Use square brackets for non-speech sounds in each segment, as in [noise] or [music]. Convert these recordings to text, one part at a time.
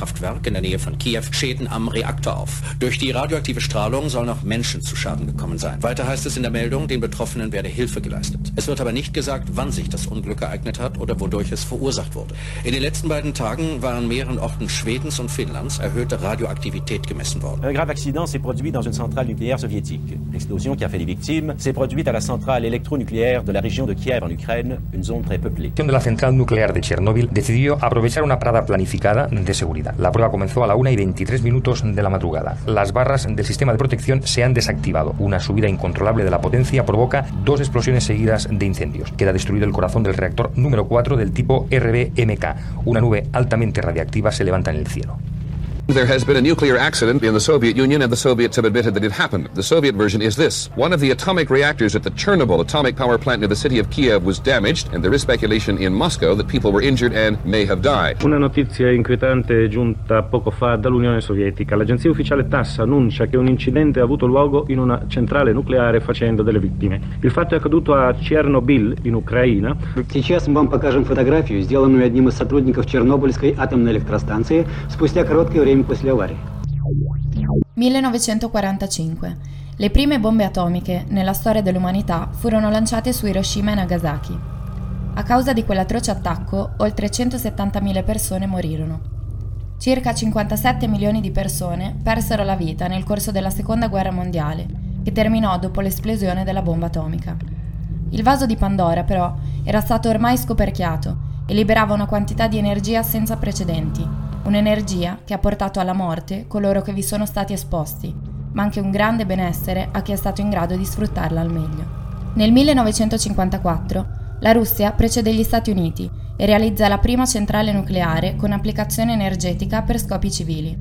Kernkraftwerk in der Nähe von Kiew Schäden am Reaktor auf. Durch die radioaktive Strahlung sollen auch Menschen zu Schaden gekommen sein. Weiter heißt es in der Meldung, den Betroffenen werde Hilfe geleistet. Es wird aber nicht gesagt, wann sich das Unglück ereignet hat oder wodurch es verursacht wurde. In den letzten beiden Tagen war an mehreren Orten Schwedens und Finnlands erhöhte Radioaktivität gemessen worden. Un grave accident s'est produit dans une centrale nucléaire soviétique. L'explosion qui a fait des victimes s'est produite à la centrale électronucléaire de la région de Kiev en Ukraine, une zone très peuplée. la central nuclear de Chernóbil decidió aprovechar una parada planificada de seguridad. La prueba comenzó a la 1 y 23 minutos de la madrugada. Las barras del sistema de protección se han desactivado. Una subida incontrolable de la potencia provoca dos explosiones seguidas de incendios. Queda destruido el corazón del reactor número 4 del tipo RBMK. Una nube altamente radiactiva se levanta en el cielo. There has been a nuclear accident in the Soviet Union, and the Soviets have admitted that it happened. The Soviet version is this one of the atomic reactors at the Chernobyl atomic power plant near the city of Kiev was damaged, and there is speculation in Moscow that people were injured and may have died. Una notizia inquietante giunta poco fa dall'Unione Sovietica. L'agenzia ufficiale TASS annuncia che un incidente ha avuto luogo in una centrale nucleare facendo delle vittime. Il fatto è accaduto a Chernobyl, in Ucraina. Сейчас мы вам покажем фотографию, сделанную одним из сотрудников Чернобыльской атомной электростанции спустя короткое время после аварии. 1945. Le prime bombe atomiche nella storia dell'umanità furono lanciate su Hiroshima e Nagasaki. A causa di quell'atroce attacco, oltre 170.000 persone morirono. Circa 57 milioni di persone persero la vita nel corso della Seconda Guerra Mondiale, che terminò dopo l'esplosione della bomba atomica. Il vaso di Pandora, però, era stato ormai scoperchiato e liberava una quantità di energia senza precedenti, un'energia che ha portato alla morte coloro che vi sono stati esposti, ma anche un grande benessere a chi è stato in grado di sfruttarla al meglio. Nel 1954 la Russia precede gli Stati Uniti e realizza la prima centrale nucleare con applicazione energetica per scopi civili.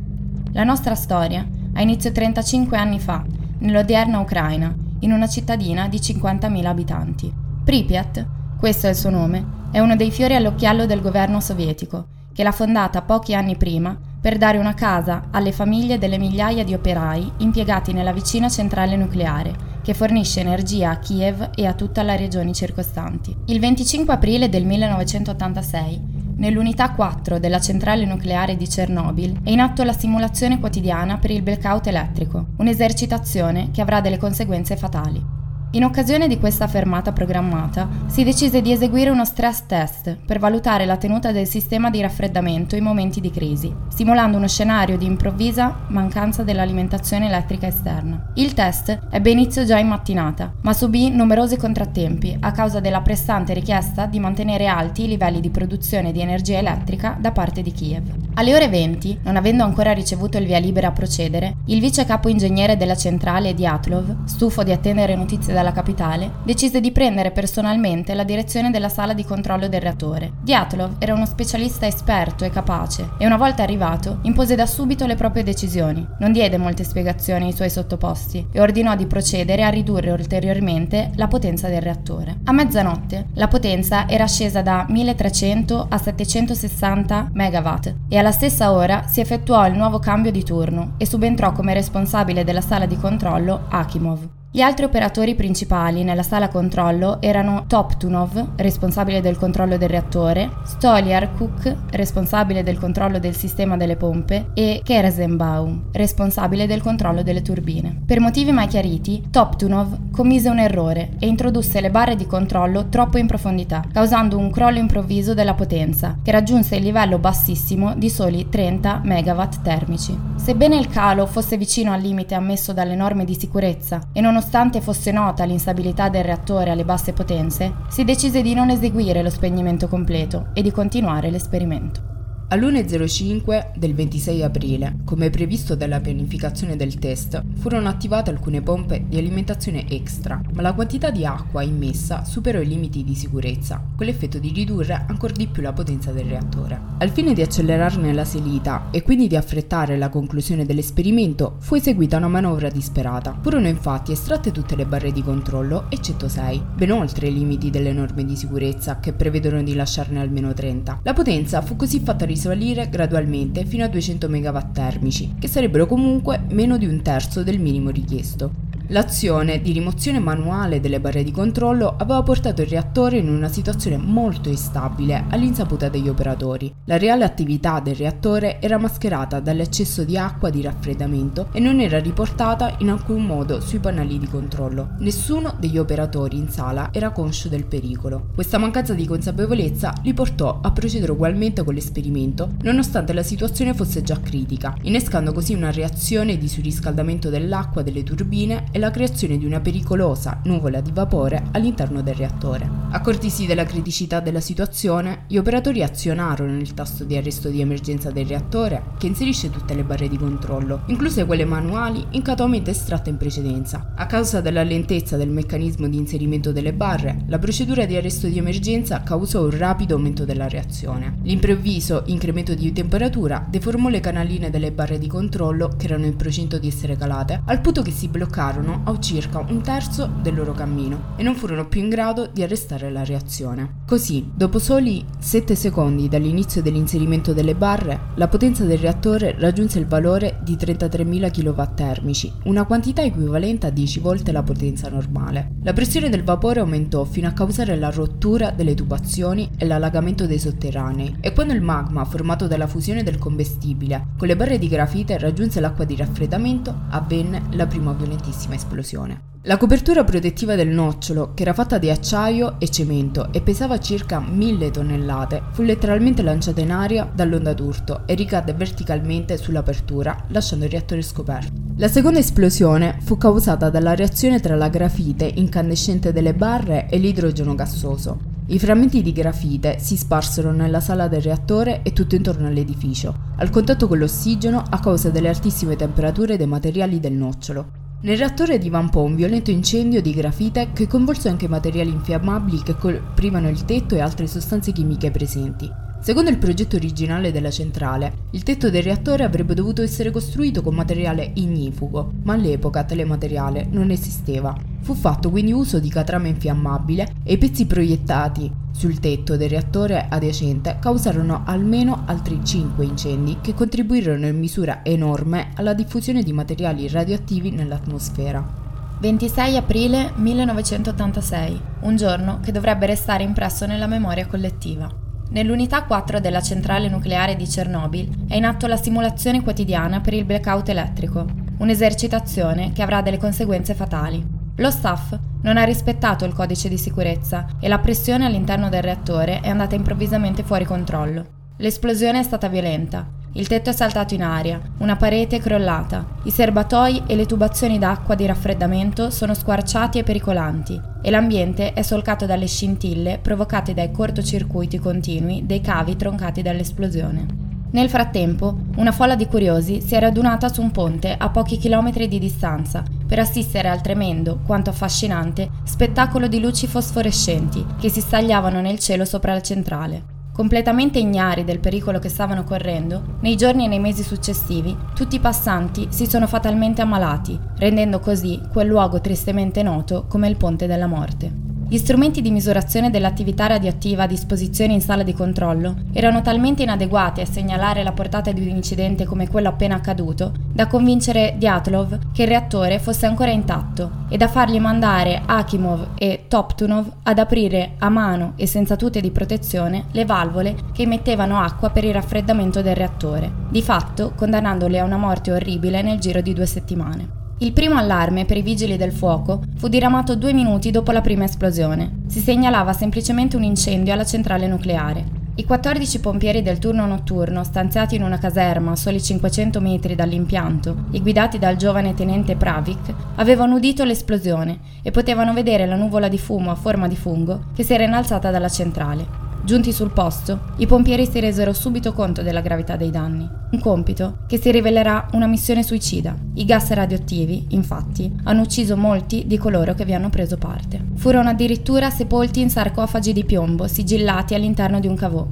La nostra storia ha inizio 35 anni fa, nell'odierna Ucraina, in una cittadina di 50.000 abitanti. Pripyat, questo è il suo nome, è uno dei fiori all'occhiello del governo sovietico, che l'ha fondata pochi anni prima per dare una casa alle famiglie delle migliaia di operai impiegati nella vicina centrale nucleare, che fornisce energia a Kiev e a tutta la regioni circostanti. Il 25 aprile del 1986 Nell'unità 4 della centrale nucleare di Chernobyl è in atto la simulazione quotidiana per il blackout elettrico, un'esercitazione che avrà delle conseguenze fatali. In occasione di questa fermata programmata, si decise di eseguire uno stress test per valutare la tenuta del sistema di raffreddamento in momenti di crisi, simulando uno scenario di improvvisa mancanza dell'alimentazione elettrica esterna. Il test ebbe inizio già in mattinata, ma subì numerosi contrattempi a causa della pressante richiesta di mantenere alti i livelli di produzione di energia elettrica da parte di Kiev. Alle ore 20, non avendo ancora ricevuto il via libera a procedere, il vice capo ingegnere della centrale Diatlov, stufo di attendere notizie dalla capitale, decise di prendere personalmente la direzione della sala di controllo del reattore. Diatlov era uno specialista esperto e capace e una volta arrivato impose da subito le proprie decisioni. Non diede molte spiegazioni ai suoi sottoposti e ordinò di procedere a ridurre ulteriormente la potenza del reattore. A mezzanotte la potenza era scesa da 1300 a 760 MW e alla stessa ora si effettuò il nuovo cambio di turno e subentrò come responsabile della sala di controllo Akimov. Gli altri operatori principali nella sala controllo erano Toptunov, responsabile del controllo del reattore, Stoliar Cook, responsabile del controllo del sistema delle pompe, e Kersenbaum, responsabile del controllo delle turbine. Per motivi mai chiariti, Toptunov commise un errore e introdusse le barre di controllo troppo in profondità, causando un crollo improvviso della potenza, che raggiunse il livello bassissimo di soli 30 MW termici. Sebbene il calo fosse vicino al limite ammesso dalle norme di sicurezza e non nonostante fosse nota l'instabilità del reattore alle basse potenze, si decise di non eseguire lo spegnimento completo e di continuare l'esperimento. All'1.05 del 26 aprile, come previsto dalla pianificazione del test, furono attivate alcune pompe di alimentazione extra, ma la quantità di acqua immessa superò i limiti di sicurezza, con l'effetto di ridurre ancora di più la potenza del reattore. Al fine di accelerarne la salita e quindi di affrettare la conclusione dell'esperimento, fu eseguita una manovra disperata. Furono infatti estratte tutte le barre di controllo, eccetto 6, ben oltre i limiti delle norme di sicurezza che prevedono di lasciarne almeno 30. La potenza fu così fatta risalire risalire gradualmente fino a 200 MW termici, che sarebbero comunque meno di un terzo del minimo richiesto. L'azione di rimozione manuale delle barre di controllo aveva portato il reattore in una situazione molto instabile all'insaputa degli operatori. La reale attività del reattore era mascherata dall'eccesso di acqua di raffreddamento e non era riportata in alcun modo sui pannelli di controllo. Nessuno degli operatori in sala era conscio del pericolo. Questa mancanza di consapevolezza li portò a procedere ugualmente con l'esperimento, nonostante la situazione fosse già critica, innescando così una reazione di surriscaldamento dell'acqua delle turbine e la creazione di una pericolosa nuvola di vapore all'interno del reattore. Accortisi della criticità della situazione, gli operatori azionarono il tasto di arresto di emergenza del reattore che inserisce tutte le barre di controllo, incluse quelle manuali incatuamente estratte in precedenza. A causa della lentezza del meccanismo di inserimento delle barre, la procedura di arresto di emergenza causò un rapido aumento della reazione. L'improvviso incremento di temperatura deformò le canaline delle barre di controllo che erano in procinto di essere calate, al punto che si bloccarono fermarono a circa un terzo del loro cammino e non furono più in grado di arrestare la reazione. Così, dopo soli 7 secondi dall'inizio dell'inserimento delle barre, la potenza del reattore raggiunse il valore di 33.000 kW termici, una quantità equivalente a 10 volte la potenza normale. La pressione del vapore aumentò fino a causare la rottura delle tubazioni e l'allagamento dei sotterranei e quando il magma formato dalla fusione del combustibile con le barre di grafite raggiunse l'acqua di raffreddamento avvenne la prima violentissima esplosione. La copertura protettiva del nocciolo, che era fatta di acciaio e cemento e pesava circa 1000 tonnellate, fu letteralmente lanciata in aria dall'onda d'urto e ricadde verticalmente sull'apertura, lasciando il reattore scoperto. La seconda esplosione fu causata dalla reazione tra la grafite incandescente delle barre e l'idrogeno gassoso. I frammenti di grafite si sparsero nella sala del reattore e tutto intorno all'edificio, al contatto con l'ossigeno a causa delle altissime temperature dei materiali del nocciolo. Nel reattore divampò un violento incendio di grafite che coinvolse anche materiali infiammabili che coprivano il tetto e altre sostanze chimiche presenti. Secondo il progetto originale della centrale, il tetto del reattore avrebbe dovuto essere costruito con materiale ignifugo, ma all'epoca tale materiale non esisteva. Fu fatto quindi uso di catrame infiammabile e i pezzi proiettati sul tetto del reattore adiacente causarono almeno altri 5 incendi che contribuirono in misura enorme alla diffusione di materiali radioattivi nell'atmosfera. 26 aprile 1986, un giorno che dovrebbe restare impresso nella memoria collettiva. Nell'unità 4 della centrale nucleare di Chernobyl è in atto la simulazione quotidiana per il blackout elettrico, un'esercitazione che avrà delle conseguenze fatali. Lo staff non ha rispettato il codice di sicurezza e la pressione all'interno del reattore è andata improvvisamente fuori controllo. L'esplosione è stata violenta il tetto è saltato in aria, una parete è crollata, i serbatoi e le tubazioni d'acqua di raffreddamento sono squarciati e pericolanti e l'ambiente è solcato dalle scintille provocate dai cortocircuiti continui dei cavi troncati dall'esplosione. Nel frattempo, una folla di curiosi si è radunata su un ponte a pochi chilometri di distanza per assistere al tremendo, quanto affascinante, spettacolo di luci fosforescenti che si stagliavano nel cielo sopra la centrale. Completamente ignari del pericolo che stavano correndo, nei giorni e nei mesi successivi tutti i passanti si sono fatalmente ammalati, rendendo così quel luogo tristemente noto come il Ponte della Morte. Gli strumenti di misurazione dell'attività radioattiva a disposizione in sala di controllo erano talmente inadeguati a segnalare la portata di un incidente come quello appena accaduto da convincere Dyatlov che il reattore fosse ancora intatto e da fargli mandare Akimov e Toptunov ad aprire a mano e senza tute di protezione le valvole che emettevano acqua per il raffreddamento del reattore, di fatto condannandoli a una morte orribile nel giro di due settimane. Il primo allarme per i vigili del fuoco fu diramato due minuti dopo la prima esplosione. Si segnalava semplicemente un incendio alla centrale nucleare. I 14 pompieri del turno notturno, stanziati in una caserma a soli 500 metri dall'impianto e guidati dal giovane tenente Pravik, avevano udito l'esplosione e potevano vedere la nuvola di fumo a forma di fungo che si era innalzata dalla centrale. Giunti sul posto, i pompieri si resero subito conto della gravità dei danni, un compito che si rivelerà una missione suicida. I gas radioattivi, infatti, hanno ucciso molti di coloro che vi hanno preso parte. Furono addirittura sepolti in sarcofagi di piombo sigillati all'interno di un cavò.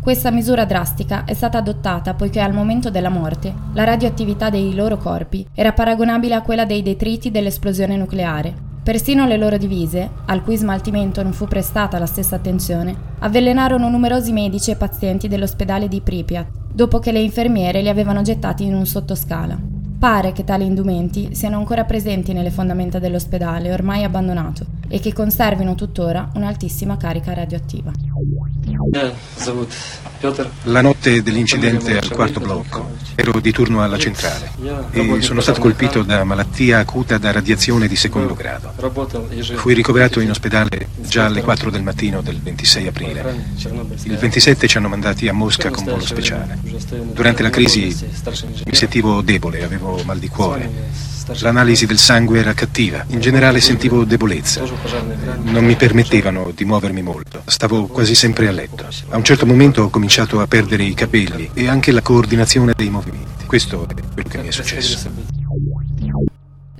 Questa misura drastica è stata adottata poiché al momento della morte la radioattività dei loro corpi era paragonabile a quella dei detriti dell'esplosione nucleare Persino le loro divise, al cui smaltimento non fu prestata la stessa attenzione, avvelenarono numerosi medici e pazienti dell'ospedale di Pripyat, dopo che le infermiere li avevano gettati in un sottoscala. Pare che tali indumenti siano ancora presenti nelle fondamenta dell'ospedale ormai abbandonato e che conservino tuttora un'altissima carica radioattiva. La notte dell'incidente al quarto blocco. Ero di turno alla centrale. E sono stato colpito da malattia acuta da radiazione di secondo grado. Fui ricoverato in ospedale già alle 4 del mattino del 26 aprile. Il 27 ci hanno mandati a Mosca con volo speciale. Durante la crisi mi sentivo debole, avevo mal di cuore. L'analisi del sangue era cattiva. In generale sentivo debolezza. Non mi permettevano di muovermi molto. Stavo quasi sempre a letto. A un certo momento ho cominciato a perdere i capelli e anche la coordinazione dei movimenti. Questo è quello che mi è successo.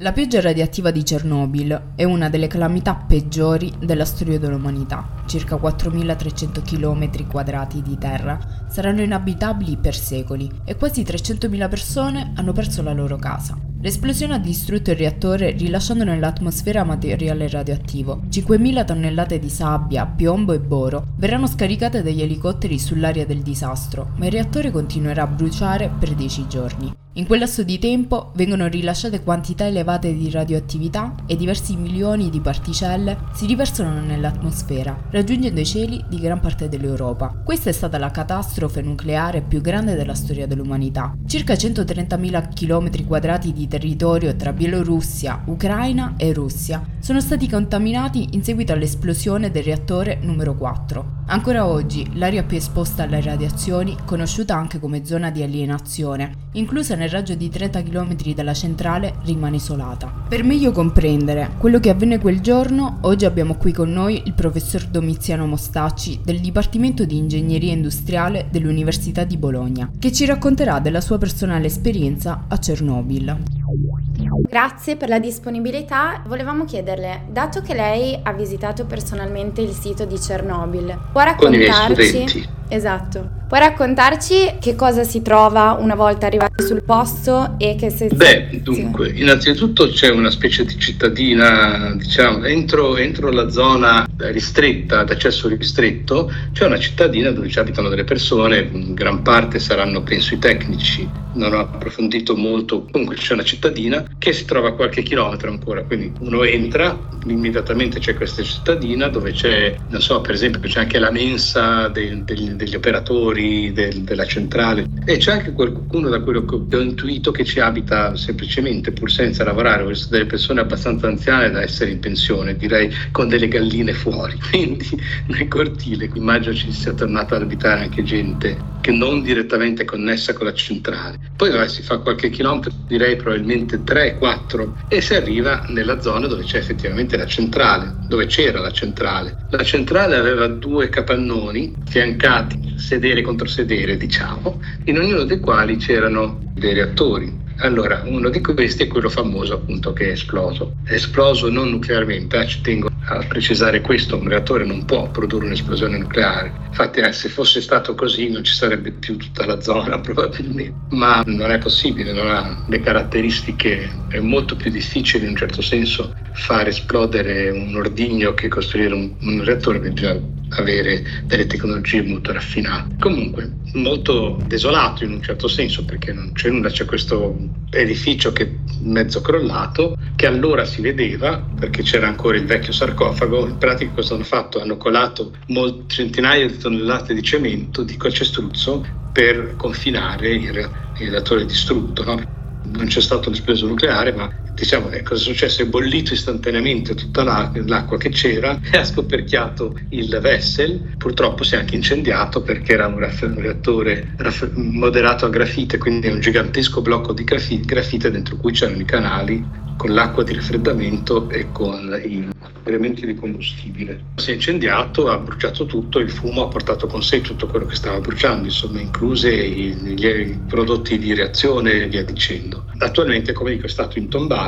La pioggia radioattiva di Chernobyl è una delle calamità peggiori della storia dell'umanità. Circa 4.300 km quadrati di terra saranno inabitabili per secoli e quasi 300.000 persone hanno perso la loro casa. L'esplosione ha distrutto il reattore rilasciando nell'atmosfera materiale radioattivo. 5.000 tonnellate di sabbia, piombo e boro verranno scaricate dagli elicotteri sull'area del disastro, ma il reattore continuerà a bruciare per 10 giorni. In quel lasso di tempo vengono rilasciate quantità elevate di radioattività e diversi milioni di particelle si riversano nell'atmosfera, raggiungendo i cieli di gran parte dell'Europa. Questa è stata la catastrofe nucleare più grande della storia dell'umanità. Circa 130.000 km quadrati di territorio tra Bielorussia, Ucraina e Russia sono stati contaminati in seguito all'esplosione del reattore numero 4. Ancora oggi l'aria più esposta alle radiazioni, conosciuta anche come zona di alienazione, inclusa nel raggio di 30 km dalla centrale, rimane isolata. Per meglio comprendere quello che avvenne quel giorno, oggi abbiamo qui con noi il professor Domiziano Mostacci del Dipartimento di Ingegneria Industriale dell'Università di Bologna, che ci racconterà della sua personale esperienza a Chernobyl. Grazie per la disponibilità. Volevamo chiederle, dato che lei ha visitato personalmente il sito di Chernobyl, può raccontarci Esatto. Puoi raccontarci che cosa si trova una volta arrivati sul posto e che se... Beh, dunque, innanzitutto c'è una specie di cittadina, diciamo, entro, entro la zona ristretta, d'accesso ristretto, c'è una cittadina dove ci abitano delle persone, in gran parte saranno, penso, i tecnici, non ho approfondito molto, comunque c'è una cittadina che si trova a qualche chilometro ancora, quindi uno entra, immediatamente c'è questa cittadina dove c'è, non so, per esempio c'è anche la mensa dei, degli degli operatori del, della centrale e c'è anche qualcuno da quello che ho intuito che ci abita semplicemente pur senza lavorare, visto delle persone abbastanza anziane da essere in pensione, direi con delle galline fuori, [laughs] quindi nel cortile immagino ci sia tornata ad abitare anche gente che non direttamente connessa con la centrale. Poi vabbè, si fa qualche chilometro, direi probabilmente 3-4 e si arriva nella zona dove c'è effettivamente la centrale, dove c'era la centrale. La centrale aveva due capannoni fiancati sedere contro sedere, diciamo, in ognuno dei quali c'erano dei reattori. Allora, uno di questi è quello famoso appunto che è esploso. È esploso non nuclearmente, eh, ci tengo a precisare questo, un reattore non può produrre un'esplosione nucleare. Infatti eh, se fosse stato così non ci sarebbe più tutta la zona [laughs] probabilmente, ma non è possibile, non ha le caratteristiche, è molto più difficile in un certo senso far esplodere un ordigno che costruire un, un reattore, bisogna avere delle tecnologie molto raffinate. Comunque, molto desolato in un certo senso, perché non c'è nulla, c'è questo edificio che è mezzo crollato, che allora si vedeva, perché c'era ancora il vecchio sarcofago, in pratica cosa hanno fatto? Hanno colato molt- centinaia di tonnellate di cemento, di calcestruzzo, per confinare il, reattore distrutto. No? Non c'è stata un'esplosione nucleare, ma diciamo che cosa è successo? È bollito istantaneamente tutta l'acqua che c'era [laughs] e ha scoperchiato il vessel. Purtroppo si è anche incendiato perché era un reattore moderato a grafite, quindi un gigantesco blocco di grafite dentro cui c'erano i canali con l'acqua di raffreddamento e con i elementi di combustibile. Si è incendiato, ha bruciato tutto, il fumo ha portato con sé tutto quello che stava bruciando, insomma, incluse i, i prodotti di reazione e via dicendo. Attualmente, come dico, è stato intombato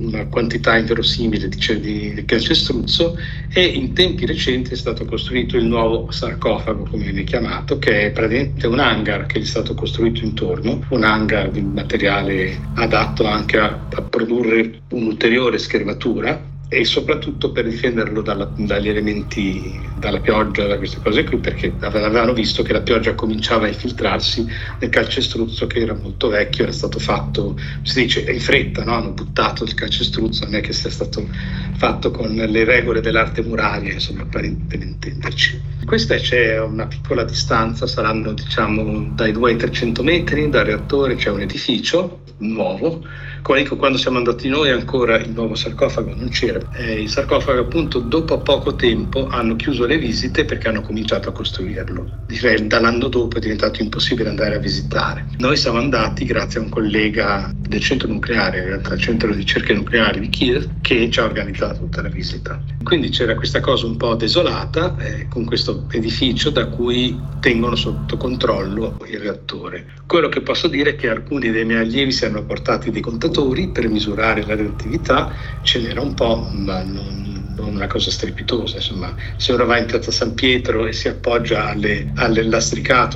una quantità inverosimile di, di calcestruzzo e in tempi recenti è stato costruito il nuovo sarcofago, come viene chiamato, che è praticamente un hangar che è stato costruito intorno, un hangar di materiale adatto anche a, a produrre un'ulteriore schermatura e soprattutto per difenderlo dalla, dagli elementi, dalla pioggia, da queste cose qui, perché avevano visto che la pioggia cominciava a infiltrarsi nel calcestruzzo che era molto vecchio, era stato fatto, si dice, in fretta, no? hanno buttato il calcestruzzo, non è che sia stato fatto con le regole dell'arte muraria, insomma, per intenderci. Questa c'è una piccola distanza, saranno diciamo dai 2 ai 300 metri dal reattore, c'è un edificio nuovo come quando siamo andati noi ancora il nuovo sarcofago non c'era. Eh, il sarcofago appunto dopo poco tempo hanno chiuso le visite perché hanno cominciato a costruirlo. Direi dall'anno dopo è diventato impossibile andare a visitare. Noi siamo andati grazie a un collega del centro nucleare, in realtà il centro di ricerche nucleari di Kiev, che ci ha organizzato tutta la visita. Quindi c'era questa cosa un po' desolata eh, con questo edificio da cui tengono sotto controllo il reattore. Quello che posso dire è che alcuni dei miei allievi si hanno portati dei contatori indicatori per misurare la radioattività, ce n'era un po', ma non, non una cosa strepitosa. Insomma, se uno va in piazza San Pietro e si appoggia alle, alle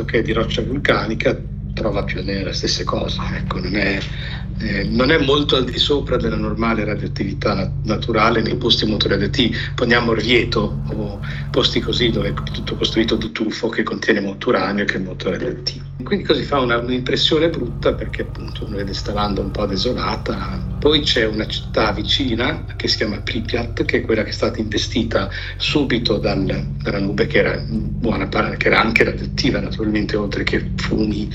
che è di roccia vulcanica, trova più o meno le stesse cose. Ecco, non è, eh, non è molto al di sopra della normale radioattività nat- naturale nei posti molto radioattivi. Poniamo Orvieto o posti così dove è tutto costruito di tufo che contiene molto uranio che è molto radioattivo. Quindi così fa una, un'impressione brutta perché appunto uno vede sta landa un po' desolata. Poi c'è una città vicina che si chiama Pripyat, che è quella che è stata investita subito dal, dalla nube che era, buona, che era anche radioattiva naturalmente oltre che fumi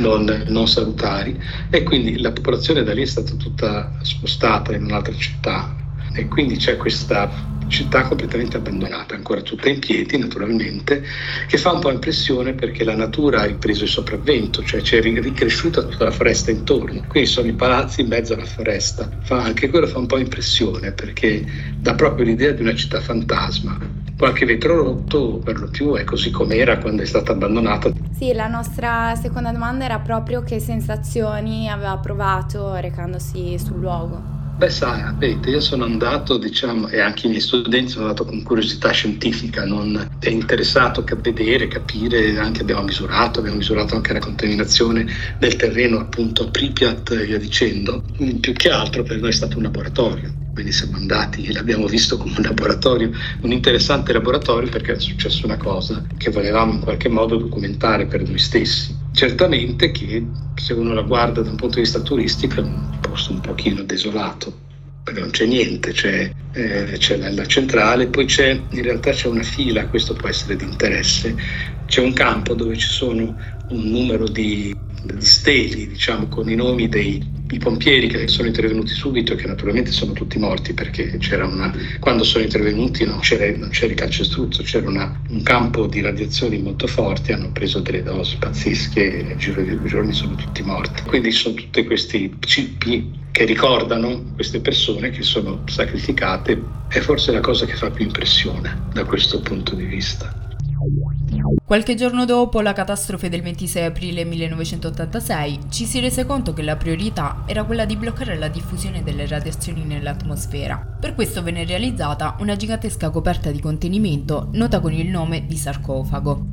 non, non, salutari e quindi la popolazione da lì è stata tutta spostata in un'altra città e quindi c'è questa città completamente abbandonata, ancora tutta in piedi naturalmente, che fa un po' impressione perché la natura ha ripreso il sopravvento, cioè c'è ricresciuta tutta la foresta intorno, quindi sono i palazzi in mezzo alla foresta, fa, anche quello fa un po' impressione perché dà proprio l'idea di una città fantasma. Qualche vetro rotto per lo più è così com'era quando è stata abbandonata. Sì, la nostra seconda domanda era proprio che sensazioni aveva provato recandosi sul luogo. Beh, sai, vedete, io sono andato, diciamo, e anche i miei studenti sono andato con curiosità scientifica, non è interessato a vedere, capire, anche abbiamo misurato, abbiamo misurato anche la contaminazione del terreno, appunto, a Pripyat e via dicendo. Più che altro per noi è stato un laboratorio quindi siamo andati e l'abbiamo visto come un laboratorio, un interessante laboratorio perché era successa una cosa che volevamo in qualche modo documentare per noi stessi. Certamente che se uno la guarda da un punto di vista turistico è un posto un pochino desolato, perché non c'è niente, c'è, eh, c'è la, centrale, poi c'è, in realtà c'è una fila, questo può essere di interesse, c'è un campo dove ci sono un numero di, di steli, diciamo, con i nomi dei i pompieri che sono intervenuti subito che naturalmente sono tutti morti perché c'era una, quando sono intervenuti non c'era, non c'era il calcestruzzo, c'era una, un campo di radiazioni molto forti, hanno preso delle dosi pazzesche e nel giro di due giorni sono tutti morti. Quindi sono tutti questi cippi che ricordano queste persone che sono sacrificate, è forse la cosa che fa più impressione da questo punto di vista. Qualche giorno dopo la catastrofe del 26 aprile 1986 ci si rese conto che la priorità era quella di bloccare la diffusione delle radiazioni nell'atmosfera. Per questo venne realizzata una gigantesca coperta di contenimento nota con il nome di sarcofago.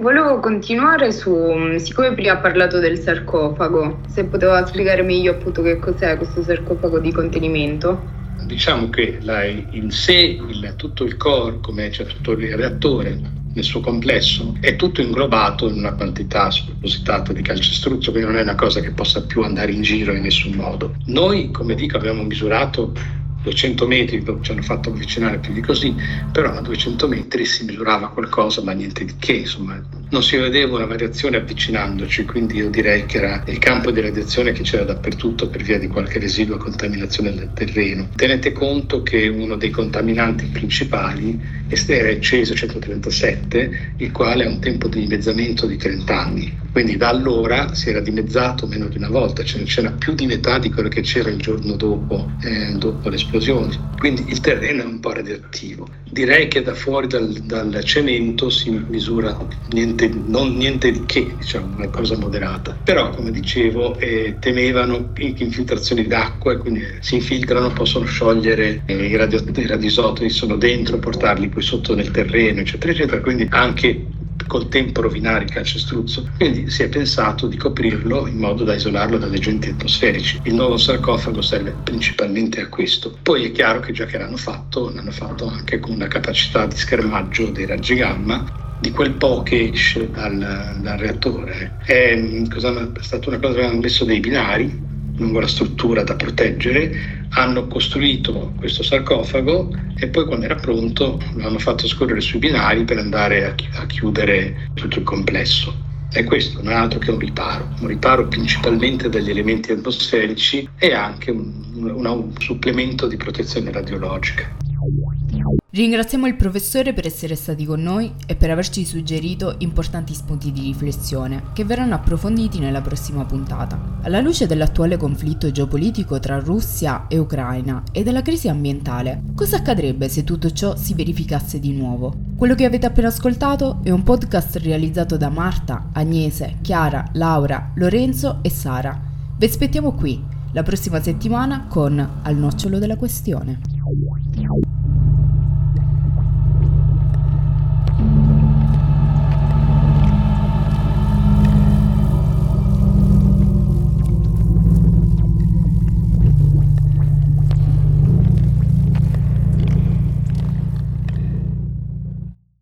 Volevo continuare su, siccome prima ha parlato del sarcofago, se poteva spiegare meglio appunto che cos'è questo sarcofago di contenimento diciamo che la, in sé il, tutto il core, come c'è tutto il reattore, nel suo complesso, è tutto inglobato in una quantità spropositata di calcestruzzo, quindi non è una cosa che possa più andare in giro in nessun modo. Noi, come dico, abbiamo misurato 200 metri, ci hanno fatto avvicinare più di così, però a 200 metri si misurava qualcosa, ma niente di che, insomma, non si vedeva una variazione avvicinandoci, quindi io direi che era il campo di radiazione che c'era dappertutto per via di qualche residua contaminazione del terreno. Tenete conto che uno dei contaminanti principali era il Cesio 137, il quale ha un tempo di dimezzamento di 30 anni, quindi da allora si era dimezzato meno di una volta, cioè c'era più di metà di quello che c'era il giorno dopo, eh, dopo l'esplosione. Quindi il terreno è un po' radioattivo. Direi che da fuori dal, dal cemento si misura niente, non niente di che, diciamo, una cosa moderata. Però, come dicevo, eh, temevano infiltrazioni d'acqua e quindi si infiltrano, possono sciogliere eh, i, radio, i radioisotopi, sono dentro, portarli poi sotto nel terreno, eccetera, eccetera. Quindi anche col tempo rovinare il calcestruzzo. Quindi si è pensato di coprirlo in modo da isolarlo dagli agenti atmosferici. Il nuovo sarcofago serve principalmente a questo. Poi è chiaro che già che l'hanno fatto, l'hanno fatto anche con una capacità di schermaggio dei raggi gamma di quel po' che esce dal, dal reattore. È, cosa, è stata una cosa che hanno messo dei binari lungo la struttura da proteggere, hanno costruito questo sarcofago e poi quando era pronto l'hanno fatto scorrere sui binari per andare a, chi- a chiudere tutto il complesso. E questo non è altro che un riparo, un riparo principalmente dagli elementi atmosferici e anche un, un, un supplemento di protezione radiologica. Ringraziamo il professore per essere stati con noi e per averci suggerito importanti spunti di riflessione che verranno approfonditi nella prossima puntata. Alla luce dell'attuale conflitto geopolitico tra Russia e Ucraina e della crisi ambientale, cosa accadrebbe se tutto ciò si verificasse di nuovo? Quello che avete appena ascoltato è un podcast realizzato da Marta, Agnese, Chiara, Laura, Lorenzo e Sara. Vi aspettiamo qui la prossima settimana con Al nocciolo della questione.